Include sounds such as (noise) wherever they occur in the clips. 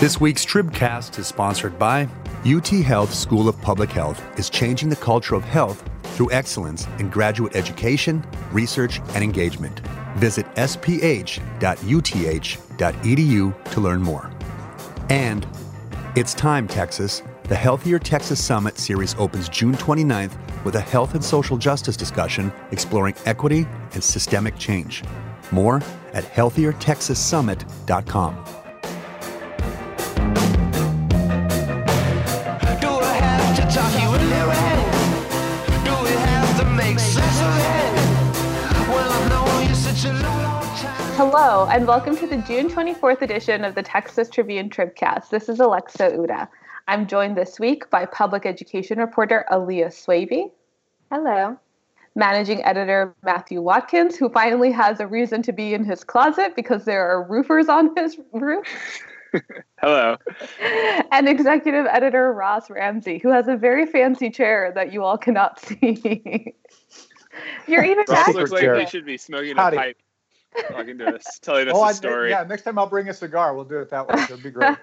This week's Tribcast is sponsored by UT Health School of Public Health is changing the culture of health through excellence in graduate education, research, and engagement. Visit sph.uth.edu to learn more. And it's time, Texas. The Healthier Texas Summit series opens June 29th with a health and social justice discussion exploring equity and systemic change. More at healthiertexassummit.com. Hello, and welcome to the June 24th edition of the Texas Tribune Tribcast. This is Alexa Ura. I'm joined this week by public education reporter Aaliyah Swaby, Hello. managing editor Matthew Watkins, who finally has a reason to be in his closet because there are roofers on his roof, (laughs) Hello. and executive editor Ross Ramsey, who has a very fancy chair that you all cannot (laughs) see. You're even Ross back. looks like chair. they should be smoking Howdy. a pipe, talking to us, telling us Oh, a I, story. yeah. Next time I'll bring a cigar. We'll do it that way. It'll be great.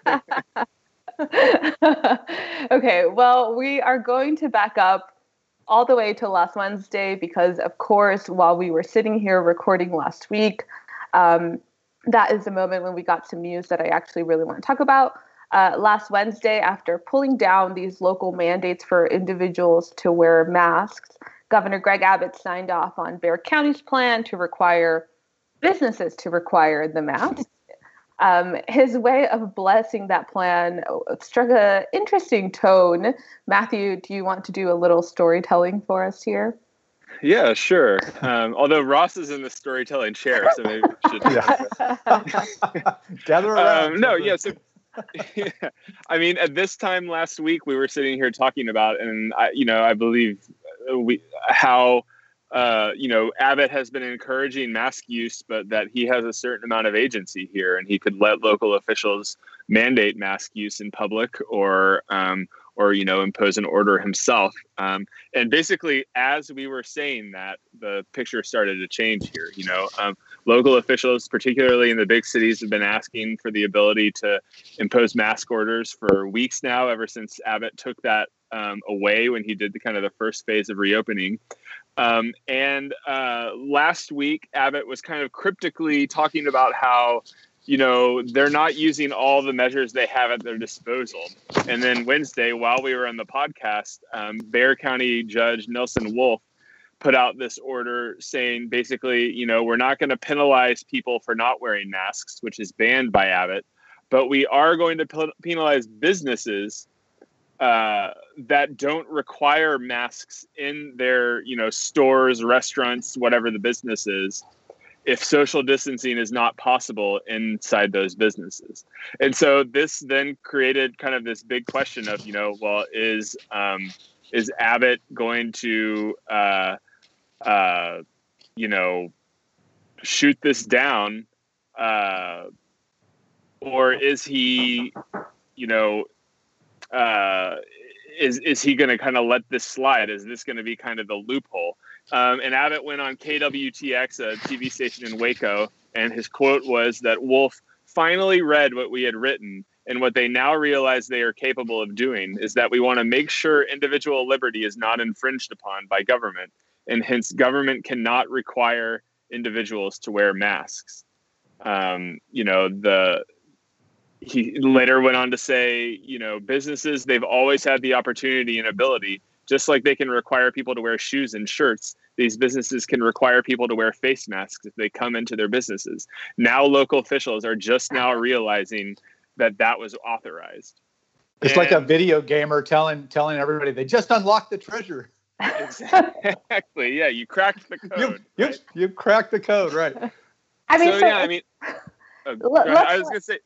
(laughs) okay, well, we are going to back up all the way to last Wednesday because, of course, while we were sitting here recording last week, um, that is the moment when we got some news that I actually really want to talk about. Uh, last Wednesday, after pulling down these local mandates for individuals to wear masks, Governor Greg Abbott signed off on Bexar County's plan to require businesses to require the mask. Um, his way of blessing that plan struck a interesting tone. Matthew, do you want to do a little storytelling for us here? Yeah, sure. Um, although Ross is in the storytelling chair, so maybe we should. Yeah. (laughs) Gather around. Um, no, children. yeah. So, yeah. (laughs) I mean, at this time last week, we were sitting here talking about, and I, you know, I believe uh, we how. Uh, you know, Abbott has been encouraging mask use, but that he has a certain amount of agency here, and he could let local officials mandate mask use in public, or um, or you know, impose an order himself. Um, and basically, as we were saying that, the picture started to change here. You know, um, local officials, particularly in the big cities, have been asking for the ability to impose mask orders for weeks now, ever since Abbott took that um, away when he did the kind of the first phase of reopening. Um, and uh, last week, Abbott was kind of cryptically talking about how, you know, they're not using all the measures they have at their disposal. And then Wednesday, while we were on the podcast, um, Bexar County Judge Nelson Wolff put out this order saying basically, you know, we're not going to penalize people for not wearing masks, which is banned by Abbott, but we are going to pe- penalize businesses uh, that don't require masks in their, you know, stores, restaurants, whatever the business is, if social distancing is not possible inside those businesses. And so this then created kind of this big question of, you know, well, is um, is Abbott going to, uh, uh, you know, shoot this down, uh, or is he, you know, uh, is is he going to kind of let this slide? Is this going to be kind of the loophole? Um, and Abbott went on KWTX, a TV station in Waco, and his quote was that Wolff finally read what we had written, and what they now realize they are capable of doing is that we want to make sure individual liberty is not infringed upon by government, and hence government cannot require individuals to wear masks. Um, you know the he later went on to say, you know, businesses, they've always had the opportunity and ability, just like they can require people to wear shoes and shirts, these businesses can require people to wear face masks if they come into their businesses. Now, local officials are just now realizing that that was authorized. It's like a video gamer telling telling everybody they just unlocked the treasure. exactly. Yeah, you cracked the (laughs) code. you, right? you cracked the code, right? I mean, so, so- yeah, I mean, go (laughs) Let- ahead. I was going to say,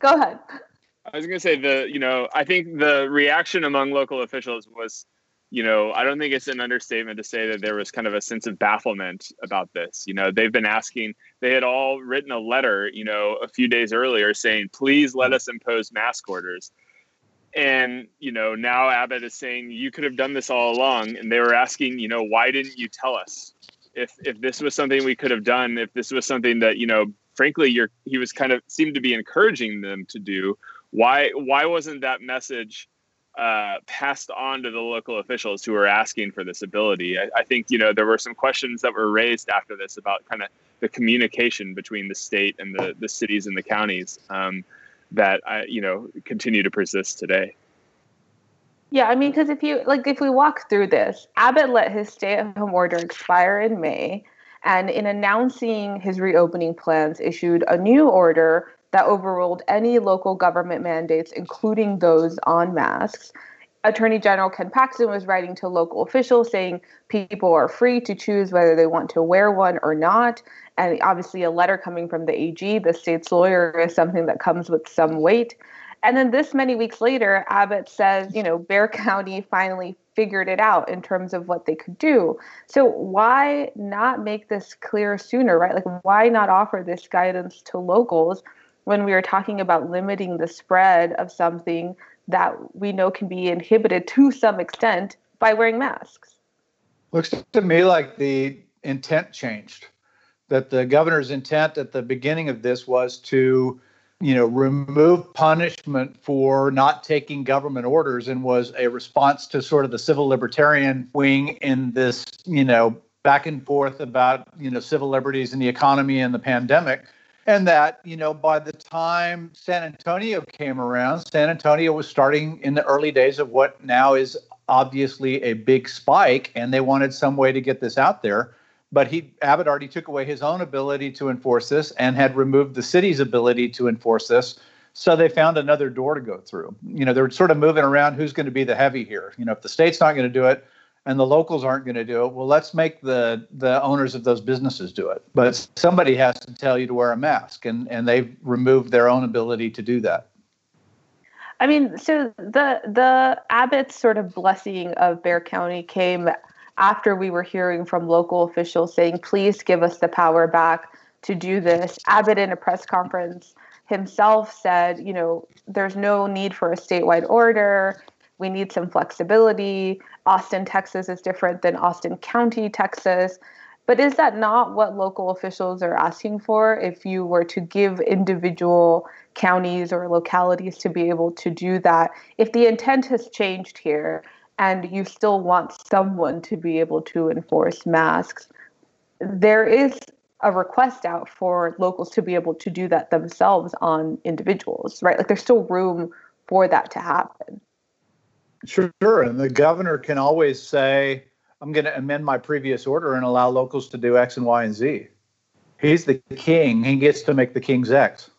go ahead. I was going to say the, you know, I think the reaction among local officials was, you know, I don't think it's an understatement to say that there was kind of a sense of bafflement about this. You know, they've been asking, they had all written a letter, you know, a few days earlier saying, please let us impose mask orders. And, you know, now Abbott is saying, you could have done this all along. And they were asking, you know, why didn't you tell us? If, if this was something we could have done, if this was something that, you know, frankly, you're, he was kind of seemed to be encouraging them to do, why why wasn't that message uh, passed on to the local officials who were asking for this ability? I, I think you know there were some questions that were raised after this about kind of the communication between the state and the the cities and the counties um, that I, you know continue to persist today. Yeah, I mean, because if you like, if we walk through this, Abbott let his stay-at-home order expire in May, and in announcing his reopening plans, issued a new order that overruled any local government mandates, including those on masks. Attorney General Ken Paxton was writing to local officials saying people are free to choose whether they want to wear one or not. And obviously, a letter coming from the AG, the state's lawyer, is something that comes with some weight. And then this many weeks later, Abbott says, you know, Bexar County finally figured it out in terms of what they could do. So why not make this clear sooner, right? Like, why not offer this guidance to locals when we are talking about limiting the spread of something that we know can be inhibited to some extent by wearing masks. Looks to me like the intent changed. That the governor's intent at the beginning of this was to, you know, remove punishment for not taking government orders and was a response to sort of the civil libertarian wing in this, you know, back and forth about, you know, civil liberties and the economy and the pandemic. And that you know by the time san antonio came around san antonio was starting in the early days of what now is obviously a big spike and they wanted some way to get this out there but he abbott already took away his own ability to enforce this and had removed the city's ability to enforce this. So they found another door to go through. You know they're sort of moving around who's going to be the heavy here. You know if the state's not going to do it and the locals aren't going to do it well let's make the the owners of those businesses do it. But somebody has to tell you to wear a mask and and they've removed their own ability to do that. I mean so the the abbott's sort of blessing of Bexar county came after we were hearing from local officials saying please give us the power back to do this abbott in a press conference himself said you know there's no need for a statewide order we need some flexibility. Austin, Texas is different than Austin County, Texas. But is that not what local officials are asking for? If you were to give individual counties or localities to be able to do that, if the intent has changed here and you still want someone to be able to enforce masks, there is a request out for locals to be able to do that themselves on individuals, right? Like there's still room for that to happen. Sure. And the governor can always say, I'm going to amend my previous order and allow locals to do X and Y and Z. He's the king. He gets to make the king's X.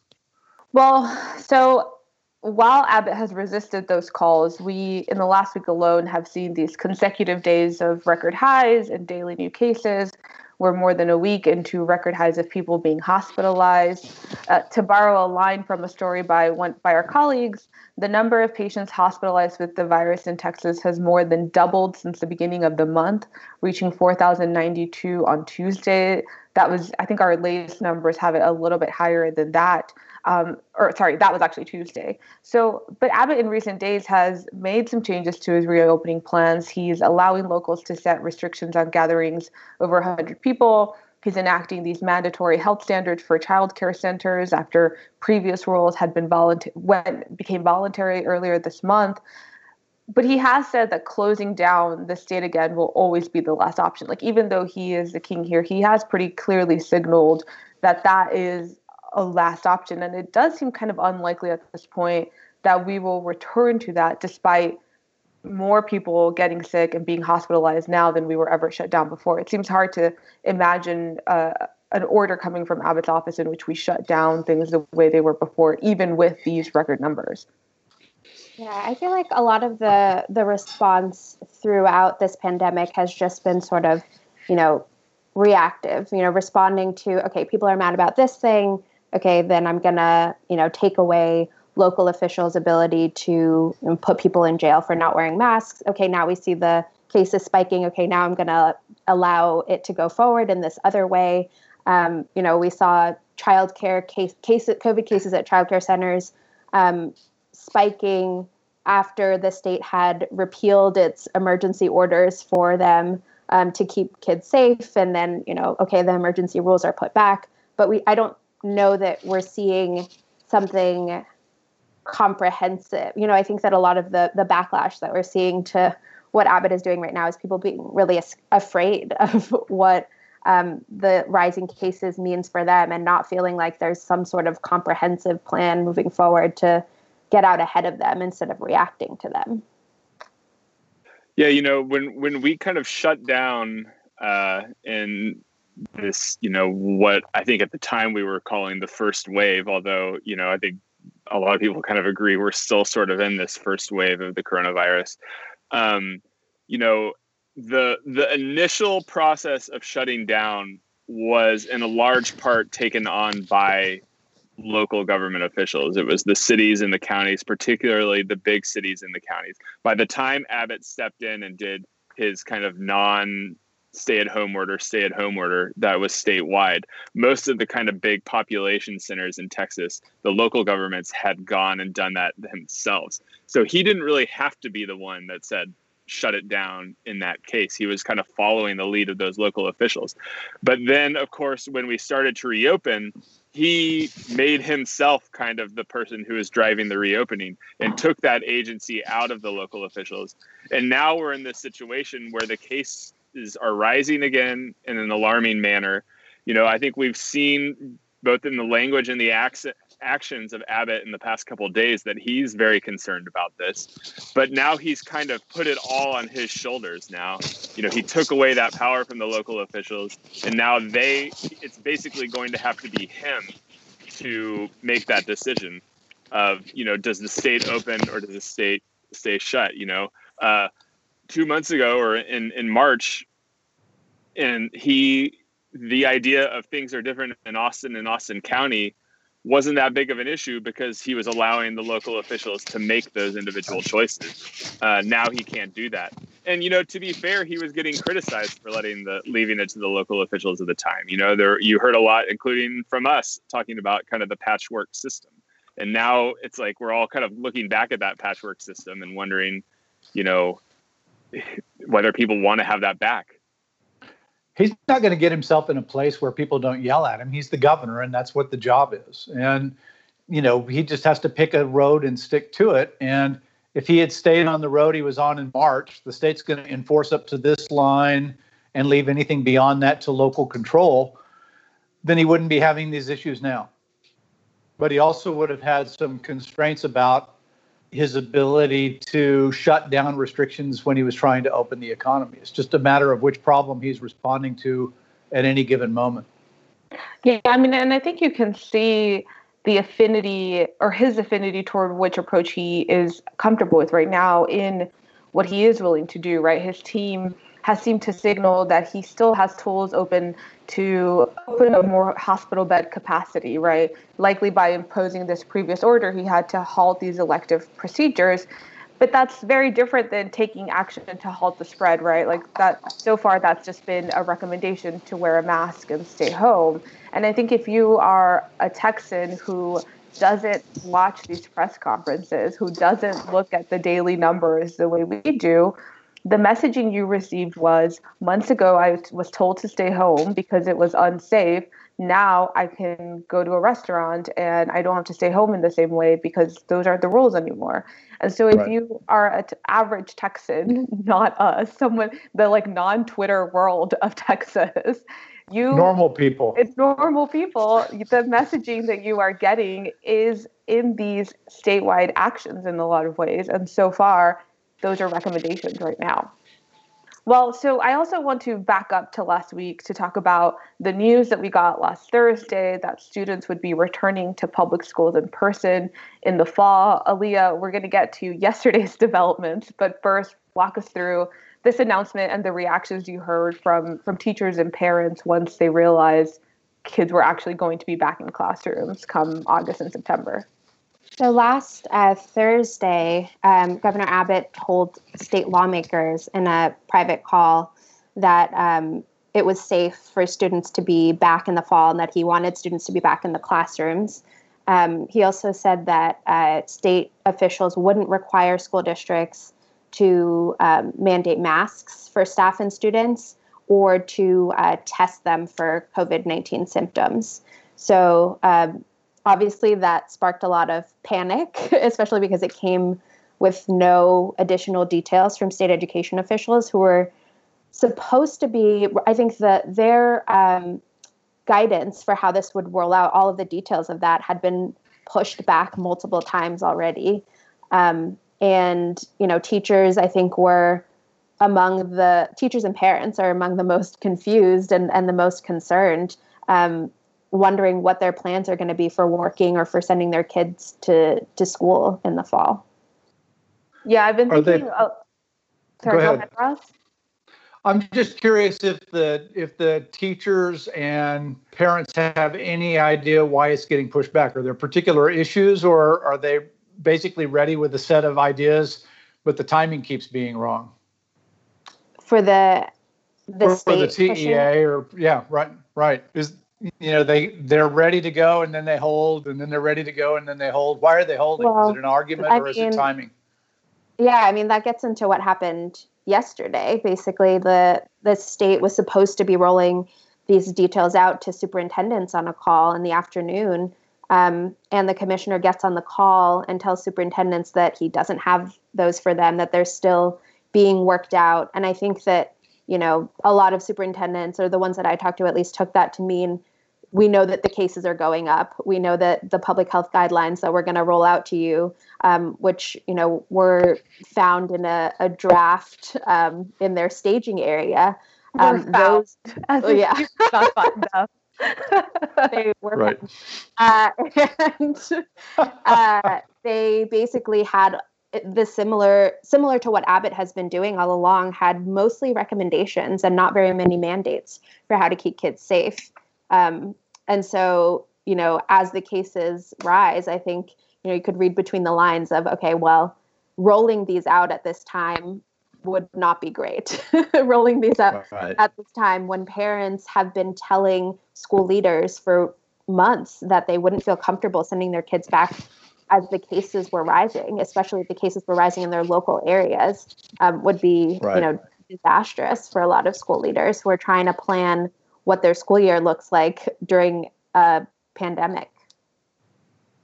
Well, so while Abbott has resisted those calls, we, in the last week alone, have seen these consecutive days of record highs and daily new cases. We're more than a week into record highs of people being hospitalized. Uh, to borrow a line from a story by one by our colleagues, the number of patients hospitalized with the virus in Texas has more than doubled since the beginning of the month, reaching 4,092 on Tuesday. That was, I think, our latest numbers have it a little bit higher than that um, or sorry, that was actually Tuesday. So, but Abbott in recent days has made some changes to his reopening plans. He's allowing locals to set restrictions on gatherings over 100 people. He's enacting these mandatory health standards for childcare centers after previous rules had been when became voluntary earlier this month. But he has said that closing down the state again will always be the last option. Like even though he is the king here, he has pretty clearly signaled that that is a last option. And it does seem kind of unlikely at this point that we will return to that despite more people getting sick and being hospitalized now than we were ever shut down before. It seems hard to imagine uh, an order coming from Abbott's office in which we shut down things the way they were before, even with these record numbers. Yeah, I feel like a lot of the the response throughout this pandemic has just been sort of, you know, reactive. You know, responding to okay, people are mad about this thing okay, then I'm gonna, you know, take away local officials' ability to put people in jail for not wearing masks. Okay, now we see the cases spiking. Okay, now I'm gonna allow it to go forward in this other way. Um, you know, we saw childcare case, case COVID cases at childcare centers um, spiking after the state had repealed its emergency orders for them um, to keep kids safe, and then you know, okay, the emergency rules are put back. But we, I don't know that we're seeing something comprehensive. You know, I think that a lot of the the backlash that we're seeing to what Abbott is doing right now is people being really as- afraid (laughs) of what um, the rising cases means for them and not feeling like there's some sort of comprehensive plan moving forward to get out ahead of them instead of reacting to them. Yeah, you know, when when we kind of shut down uh, in this, you know, what I think at the time we were calling the first wave, although, you know, I think a lot of people kind of agree we're still sort of in this first wave of the coronavirus. Um, you know, the the initial process of shutting down was in a large part taken on by local government officials. It was the cities and the counties, particularly the big cities and the counties. By the time Abbott stepped in and did his kind of non stay at home order, stay at home order that was statewide. Most of the kind of big population centers in Texas, the local governments had gone and done that themselves. So he didn't really have to be the one that said, shut it down in that case. He was kind of following the lead of those local officials. But then, of course, when we started to reopen, he made himself kind of the person who was driving the reopening and took that agency out of the local officials. And now we're in this situation where the case are rising again in an alarming manner. You know, I think we've seen both in the language and the accent, actions of Abbott in the past couple days that he's very concerned about this. But now he's kind of put it all on his shoulders now. You know, he took away that power from the local officials and now they it's basically going to have to be him to make that decision of, you know, does the state open or does the state stay shut, you know? Uh, two months ago or in in March, and he the idea of things are different in Austin and Austin County wasn't that big of an issue because he was allowing the local officials to make those individual choices. Uh, now he can't do that. And you know, to be fair, he was getting criticized for letting the leaving it to the local officials at the time. You know, there you heard a lot, including from us, talking about kind of the patchwork system. And now it's like we're all kind of looking back at that patchwork system and wondering, you know, (laughs) whether people want to have that back. He's not going to get himself in a place where people don't yell at him. He's the governor, and that's what the job is. And you know, he just has to pick a road and stick to it. And if he had stayed on the road he was on in March, the state's going to enforce up to this line and leave anything beyond that to local control, then he wouldn't be having these issues now. But he also would have had some constraints about his ability to shut down restrictions when he was trying to open the economy. It's just a matter of which problem he's responding to at any given moment. Yeah, I mean, and I think you can see the affinity or his affinity toward which approach he is comfortable with right now in what he is willing to do, right? His team has seemed to signal that he still has tools open to open a more hospital bed capacity, right? Likely by imposing this previous order, he had to halt these elective procedures. But that's very different than taking action to halt the spread, right? Like that, so far, that's just been a recommendation to wear a mask and stay home. And I think if you are a Texan who doesn't watch these press conferences, who doesn't look at the daily numbers the way we do, the messaging you received was months ago I was told to stay home because it was unsafe. Now I can go to a restaurant and I don't have to stay home in the same way because those aren't the rules anymore. And so if right. you are an average Texan, (laughs) not us, someone the like non-Twitter world of (laughs) Texas, you normal people. It's normal people. The messaging that you are getting is in these statewide actions in a lot of ways. And so far, those are recommendations right now. Well, so I also want to back up to last week to talk about the news that we got last Thursday that students would be returning to public schools in person in the fall. Aaliyah, we're going to get to yesterday's (laughs) developments, but first, walk us through this announcement and the reactions you heard from from teachers and parents once they realized kids were actually going to be back in classrooms come August and September. So last uh, Thursday, um, Governor Abbott told state lawmakers in a private call that um, it was safe for students to be back in the fall and that he wanted students to be back in the classrooms. Um, he also said that uh, state officials wouldn't require school districts to um, mandate masks for staff and students or to uh, test them for COVID 19 symptoms. So, um, obviously, that sparked a lot of panic, (laughs) especially because it came with no additional details from state education officials who were supposed to be. I think that their um, guidance for how this would roll out, all of the details of that had been pushed back multiple times already. Um, and you know, teachers, I think, were among the teachers and parents are among the most (laughs) confused and, and the most concerned, um, wondering what their plans are going to be for working or for sending their kids to, to school in the fall. Yeah, I've been Are they- thinking. oh, sorry, Go go ahead. ahead, Ross. I'm just curious if the if the teachers and parents have any idea why it's getting pushed back. Are there particular issues, or are they basically ready with a set of ideas, but the timing keeps being wrong? For the the for, for the state pushing? TEA, or yeah, right, right. Is you know they they're ready to go and then they hold and then they're ready to go and then they hold. Why are they holding? Well, is it an argument I or is it timing? Yeah, I mean that gets into what happened yesterday. Basically, the the state was supposed to be rolling these details out to superintendents on a call in the afternoon, um, and the commissioner gets on the call and tells superintendents that he doesn't have those for them, that they're still being worked out. And I think that you know a lot of superintendents, or the ones that I talked to, at least took that to mean we know that the cases are going up. We know that the public health guidelines that we're going to roll out to you, um, which you know were found in a, a draft um, in their staging area. Um, those (laughs) Oh, yeah. you could not find them. (laughs) they were Right. found. Uh, (laughs) and uh, they basically had the similar similar to what Abbott has been doing all along had mostly recommendations and not very many mandates for how to keep kids safe. Um, and so, you know, as the cases rise, I think you know you could read between the lines of okay, well, rolling these out at this time would not be great. (laughs) rolling these out Right. at this time when parents have been telling school leaders for months that they wouldn't feel comfortable sending their kids back as the cases were rising, especially if the cases were rising in their local areas, um, would be Right. you know disastrous for a lot of school leaders who are trying to plan what their school year looks like during a pandemic.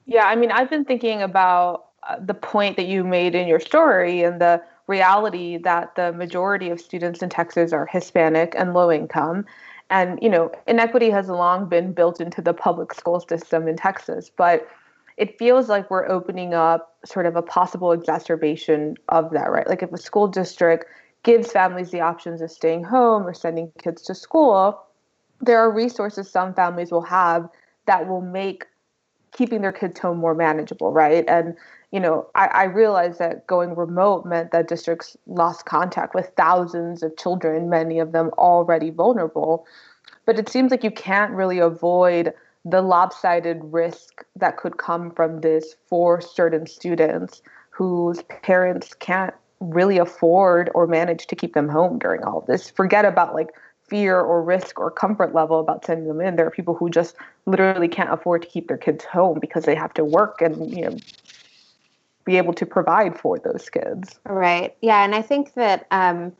Yeah, I mean, I've been thinking about uh, the point that you made in your story and the reality that the majority of students in Texas are Hispanic and low income. And, you know, inequity has long been built into the public school system in Texas, but it feels like we're opening up sort of a possible exacerbation of that, right? Like if a school district gives families the options of staying home or sending kids to school, there are resources some families will have that will make keeping their kids home more manageable, right? And you know, I, I realized that going remote meant that districts lost contact with thousands of children, many of them already vulnerable. But it seems like you can't really avoid the lopsided risk that could come from this for certain students whose parents can't really afford or manage to keep them home during all this. Forget about like fear or risk or comfort level about sending them in. There are people who just literally can't afford to keep their kids home because they have to work and you know be able to provide for those kids. Right. Yeah, and I think that um,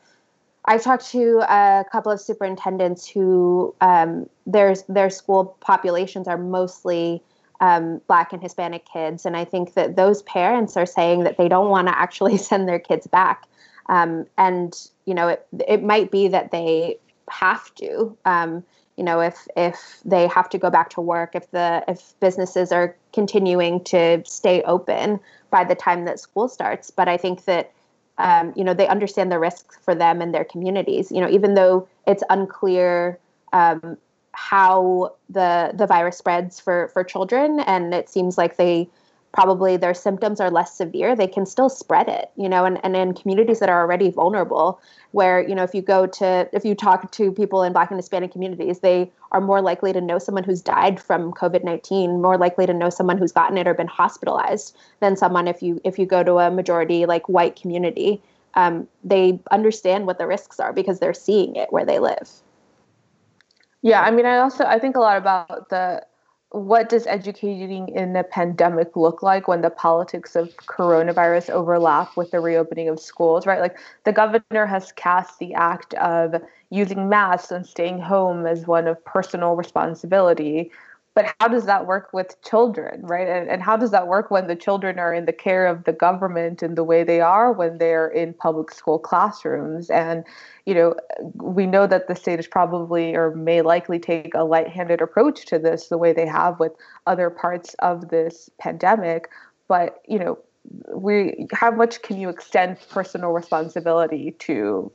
I've talked to a couple of superintendents who um, their their school populations are mostly um, Black and Hispanic kids, and I think that those parents are saying that they don't want to actually (laughs) send their kids back, um, and you know it it might be that they have to. Um, you know, if if they have to go back to work, if the if businesses are continuing to stay open by the time that school starts, but I think that um, you know they understand the risks for them and their communities. You know, even though it's unclear um, how the the virus spreads for for children, and it seems like they probably their symptoms are less severe, they can still spread it. You know, and and in communities that are already vulnerable, where you know if you go to if you talk to people in Black and Hispanic communities, they are more likely to know someone who's died from COVID nineteen, more likely to know someone who's gotten it or been hospitalized than someone if you if you go to a majority like white community. Um, they understand what the risks are because they're seeing it where they live. Yeah, I mean, I also I think a lot about the what does educating in a pandemic look like when the politics of coronavirus overlap with the reopening of schools, right? Like the governor has cast the act of using masks and staying home as one of personal responsibility, but how does that work with children, right? And, and how does that work when the children are in the care of the government in the way they are when they're in public school classrooms? And, you know, we know that the state is probably or may likely take a light handed approach to this the way they have with other parts of this pandemic. But, you know, we how much can you extend personal responsibility to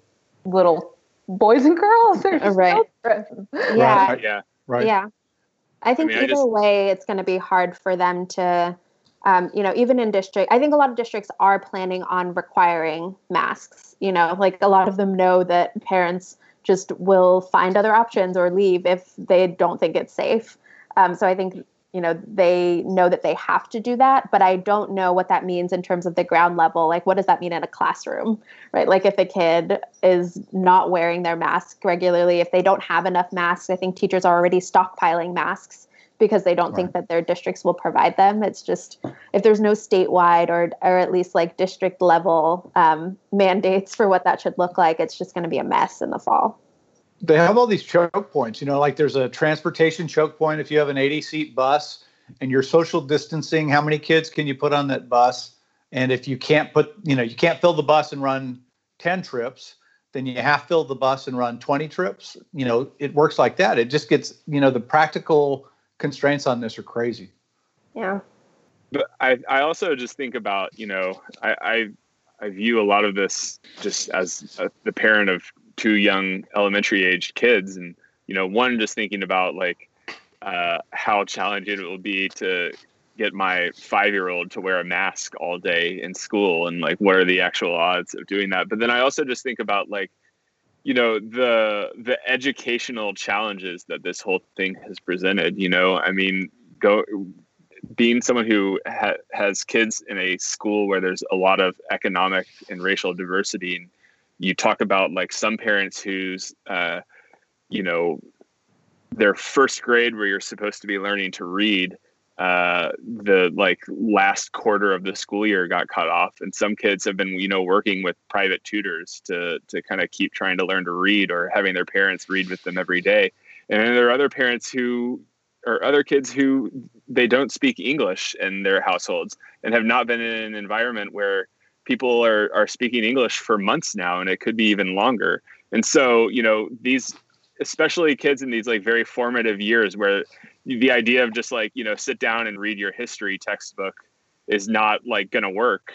little boys and girls (laughs) right. children? Yeah. Right. Yeah. Right. Yeah. I think mean, I either just- way, it's going to be hard for them to, um, you know, even in district. I think a lot of districts are planning on requiring masks. You know, like a lot of them know that parents just will find other options or leave if they don't think it's safe. Um, so I think you know they know that they have to do that but i don't know what that means in terms of the ground level. Like what does that mean in a classroom right? Like if a kid is not wearing their mask regularly if they don't have enough masks i think teachers are already stockpiling masks because they don't think that their districts will provide them. It's just if there's no statewide or or at least like district level um, mandates for what that should look like it's just going to be a mess in the fall they have all these choke points. You know, like there's a transportation choke point if you have an 80 seat bus and you're social distancing. How many kids can you put on that bus? And if you can't put, you know, you can't fill the bus and run 10 trips, then you half fill the bus and run 20 trips. You know, it works like that. It just gets, you know, the practical constraints on this are crazy. yeah But I, I also just think about, you know, I, I, I view a lot of this just as a, the parent of two young elementary aged kids. And, you know, one just thinking about like uh, how challenging it will be to get my five year old to wear a mask all day in school and like what are the actual odds of doing that. But then I also just think about like, you know the the educational challenges that this whole thing has presented you know i mean go being someone who ha- has kids in a school where there's a lot of economic and racial diversity and you talk about like some parents whose uh, you know their first grade where you're supposed to be learning to read uh, the like last quarter of the school year got cut off. And some kids have been you know working with private tutors to to kind of keep trying to learn to read or having their parents read with them every day. And there are other parents who or other kids who they don't speak english in their households and have not been in an environment where people are are speaking english for months now and it could be even longer. And so you know these especially kids in these like very formative years where the idea of just like you know sit down and read your history textbook is not like going to work.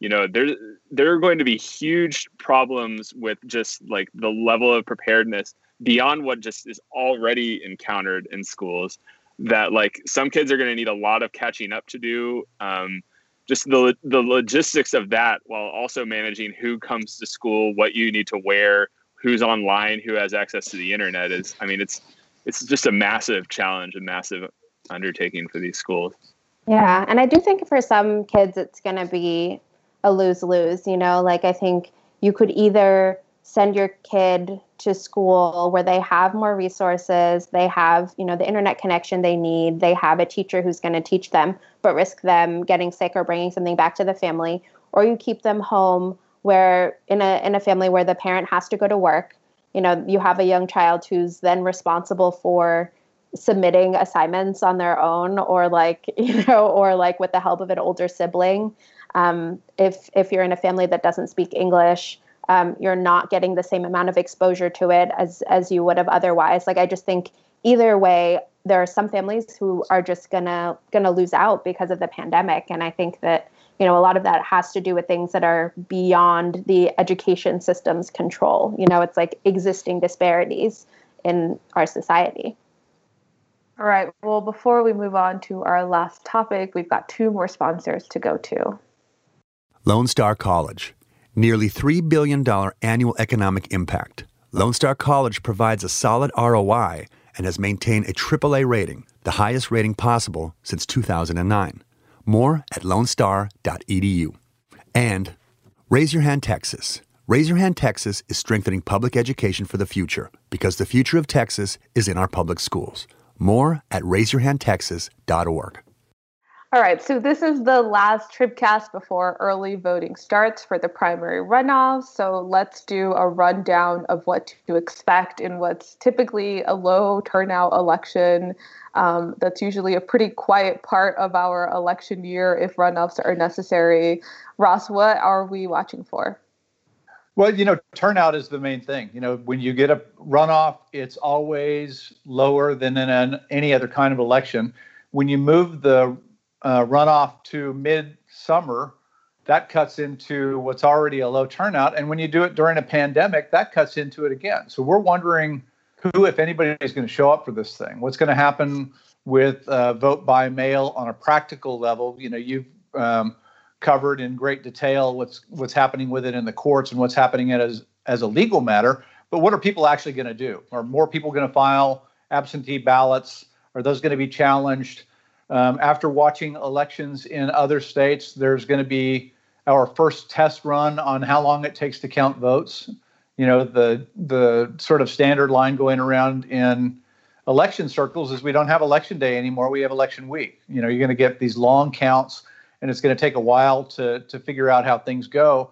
You know there there are going to be huge problems with just like the level of preparedness beyond what just is already encountered in schools that like some kids are going to need a lot of catching up to do um, just the the logistics of that while also managing who comes to school what you need to wear who's online who has access to the internet is i mean it's it's just a massive challenge a massive undertaking for these schools Yeah, and I do think for some kids it's going to be a lose lose. You know, like I think you could either send your kid to school where they have more resources, they have, you know, the internet connection they need, they have a teacher who's going to teach them, but risk them getting sick or bringing something back to the family, or you keep them home where in a in a family where the parent has to go to work. You know, you have a young child who's then responsible for submitting assignments on their own or like (laughs) you know or like with the help of an older sibling um, if if you're in a family that doesn't speak english um, you're not getting the same amount of exposure to it as as you would have otherwise like i just think either way there are some families who are just gonna gonna lose out because of the pandemic and i think that you know a lot of that has to do with things that are beyond the education system's control you know it's like existing disparities in our society All right. Well, before we move on to our last topic, we've got two more sponsors to go to. Lone Star College. Nearly $3 billion annual economic impact. Lone Star College provides a solid ROI and has maintained a AAA rating, the highest rating possible since 2009. More at lonestar.edu. And Raise Your Hand Texas. Raise Your Hand Texas is strengthening public education for the future because the future of Texas is in our public schools. More at raiseyourhandtexas.org. All right, so this is the last Tribcast before early voting starts for the primary runoffs. So let's do a rundown of what to expect in what's typically a low turnout election. Um, that's usually a pretty quiet part of our election year if runoffs are necessary. Ross, what are we watching for? Well, you know, turnout is the main thing. You know, when you get a runoff, it's always lower than in an, any other kind of election. When you move the uh, runoff to midsummer, that cuts into what's already a low turnout. And when you do it during a pandemic, that cuts into it again. So we're wondering who, if anybody, is going to show up for this thing. What's going to happen with uh, vote by mail on a practical level? You know, you've um, covered in great detail what's what's happening with it in the courts and what's happening as as a legal matter. But what are people actually going to do? Are more people going to file absentee ballots? Are those going to be challenged? Um, after watching elections in other states, there's going to be our first test run on how long it takes to count votes. You know, the the sort of standard line going around in election circles is we don't have election day anymore. We have election week. You know, you're going to get these long counts, and it's going to take a while to to figure out how things go.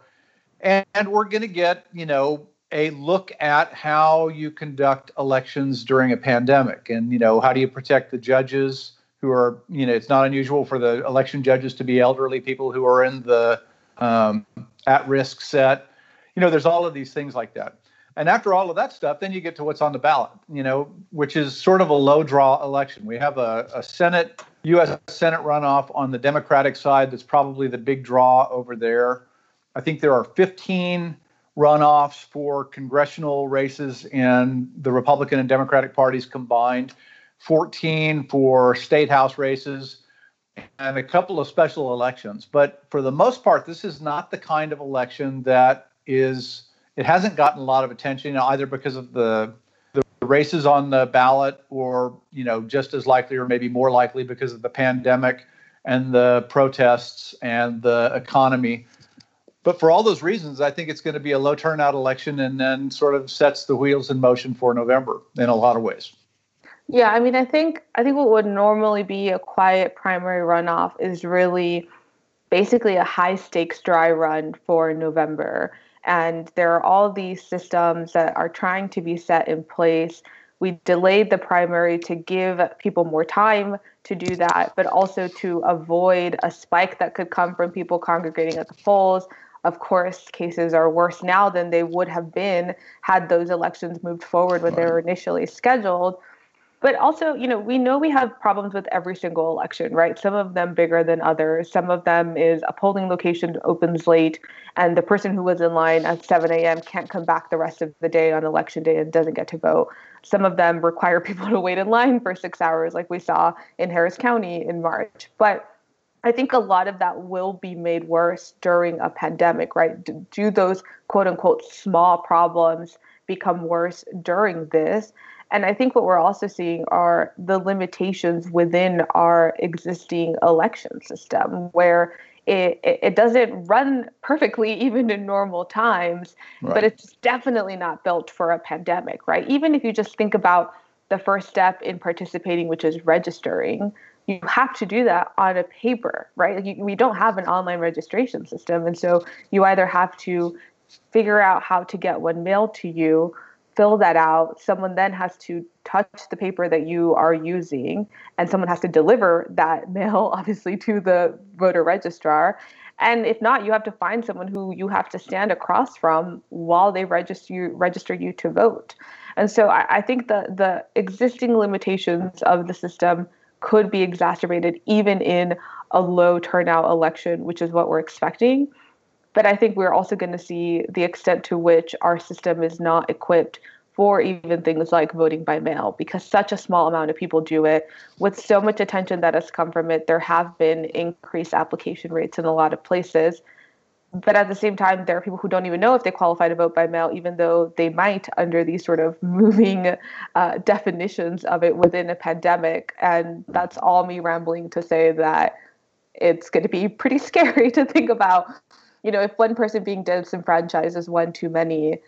And, and we're going to get, you know, a look at how you conduct elections during a pandemic, and you know, how do you protect the judges? Who are, you know, it's not unusual for the election judges to be elderly people who are in the um, at risk set. You know, there's all of these things like that. And after all of that stuff, then you get to what's on the ballot, you know, which is sort of a low draw election. We have a, a Senate, U.S. Senate runoff on the Democratic side that's probably the big draw over there. I think there are 15 runoffs for congressional races in the Republican and Democratic parties combined. 14 for state house races, and a couple of special elections. But for the most part, this is not the kind of election that is. It hasn't gotten a lot of attention, either because of the the races on the ballot, or you know, just as likely, or maybe more likely, because of the pandemic and the protests and the economy. But for all those reasons, I think it's going to be a low turnout election, and then sort of sets the wheels in motion for November in a lot of ways. Yeah, I mean, I think I think what would normally be a quiet primary runoff is really basically a high stakes dry run for November. And there are all these systems that are trying to be set in place. We delayed the primary to give people more time to do that, but also to avoid a spike that could come from people congregating at the polls. Of course, cases are worse now than they would have been had those elections moved forward when they were initially scheduled but also you know we know we have problems with every single election right some of them bigger than others some of them is a polling location opens late and the person who was in line at 7 a.m can't come back the rest of the day on election day and doesn't get to vote some of them require (laughs) people to wait in line for six hours like we saw in harris county in march but I think a lot of that will be made worse during a pandemic, right? Do those quote unquote small problems become worse during this? And I think what we're also seeing are the limitations within our existing election system, where it, it doesn't run perfectly (laughs) even in normal times, right. but it's definitely not built for a pandemic, right? Even if you just think about the first step in participating, which is registering, you have to do that on a paper, right? Like you, we don't have an online registration system. And so you either have to figure out how to get one mailed to you fill that out. Someone then has to touch the paper that you are using, and someone has to deliver that (laughs) mail, obviously, to the voter registrar. And if not, you have to find someone who you have to stand across from while they register you, register you to vote. And so I, I think the the existing limitations of the system could be exacerbated even in a low turnout election, which is what we're expecting. But I think we're also going to see the extent to which our system is not equipped for even things like voting by mail because such a small amount of people do it. With so much attention that has come from it, there have been increased application rates in a lot of places. But at the same time, there are people who don't even know if they qualify to vote by mail, even though they might under these sort of (laughs) moving uh, definitions of it within a pandemic. And that's all me rambling to say that it's going to be pretty (laughs) scary to think about you know, if one person being disenfranchised is one too many,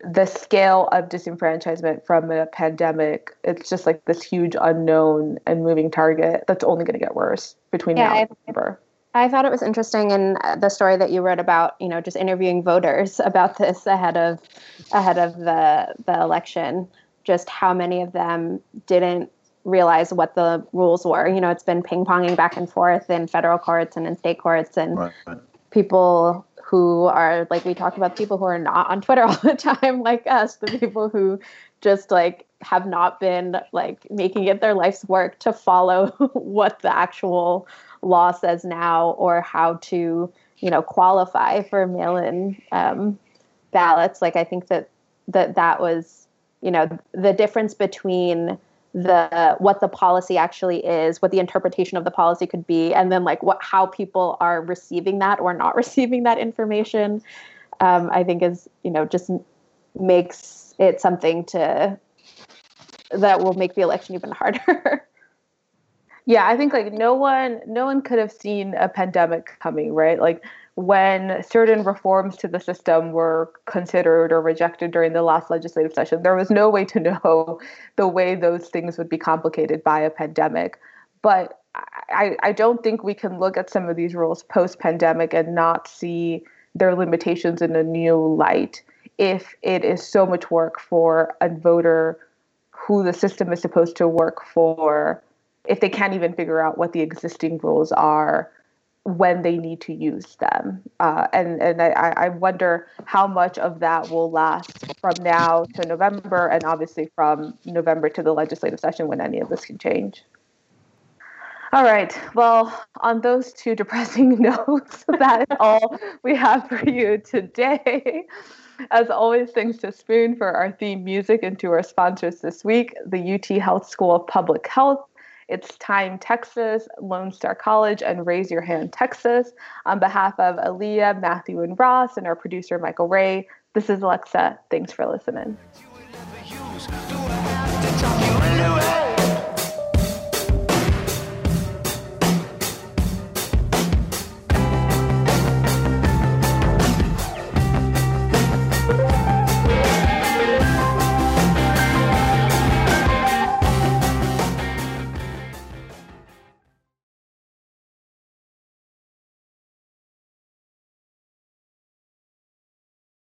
the scale of disenfranchisement from a pandemic, it's just like this huge unknown and moving target that's only going to get worse between Yeah, now and I- November. I thought it was interesting in uh, the story that you wrote about, you know, just interviewing voters (laughs) about this ahead of ahead of the the election, just how many of them didn't realize what the rules were. You know, it's been ping-ponging back and forth in federal courts and in state courts and Right. People who are like we talk about people who are not on Twitter (laughs) all the time like us, the people who just like have not been like making it their life's work to follow (laughs) what the actual law says now or how to you know qualify for mail-in um, ballots. Like i think that that that was you know the difference between the what the policy actually is what the interpretation of the policy could be and then like what how people are receiving that or not (laughs) receiving that information um, i think is you know just makes it something to that will make the election even harder (laughs) Yeah, I think like no one no one could have seen a pandemic coming, right? Like when certain reforms to the system were considered or rejected during the last legislative session, there was no way to know (laughs) the way those things would be complicated by a pandemic. But I, I don't think we can look at some of these rules post pandemic and not see their limitations in a new light if it is so much work for a voter who the system is supposed to work for if they can't even figure out what the existing rules are when they need to use them. Uh, and and I, I wonder how much of that will last from now to November, and obviously from November to the legislative session when any of this can change. All right. Well, on those two (laughs) depressing (laughs) notes, that is all we have for you today. As always, thanks to Spoon for our theme music and to our sponsors this week, the UT Health School of Public Health, it's Time Texas, Lone Star College, and Raise Your Hand Texas. On behalf of Aaliyah, Matthew, and Ross, and our producer, Michael Ray, this is Alexa. Thanks for listening.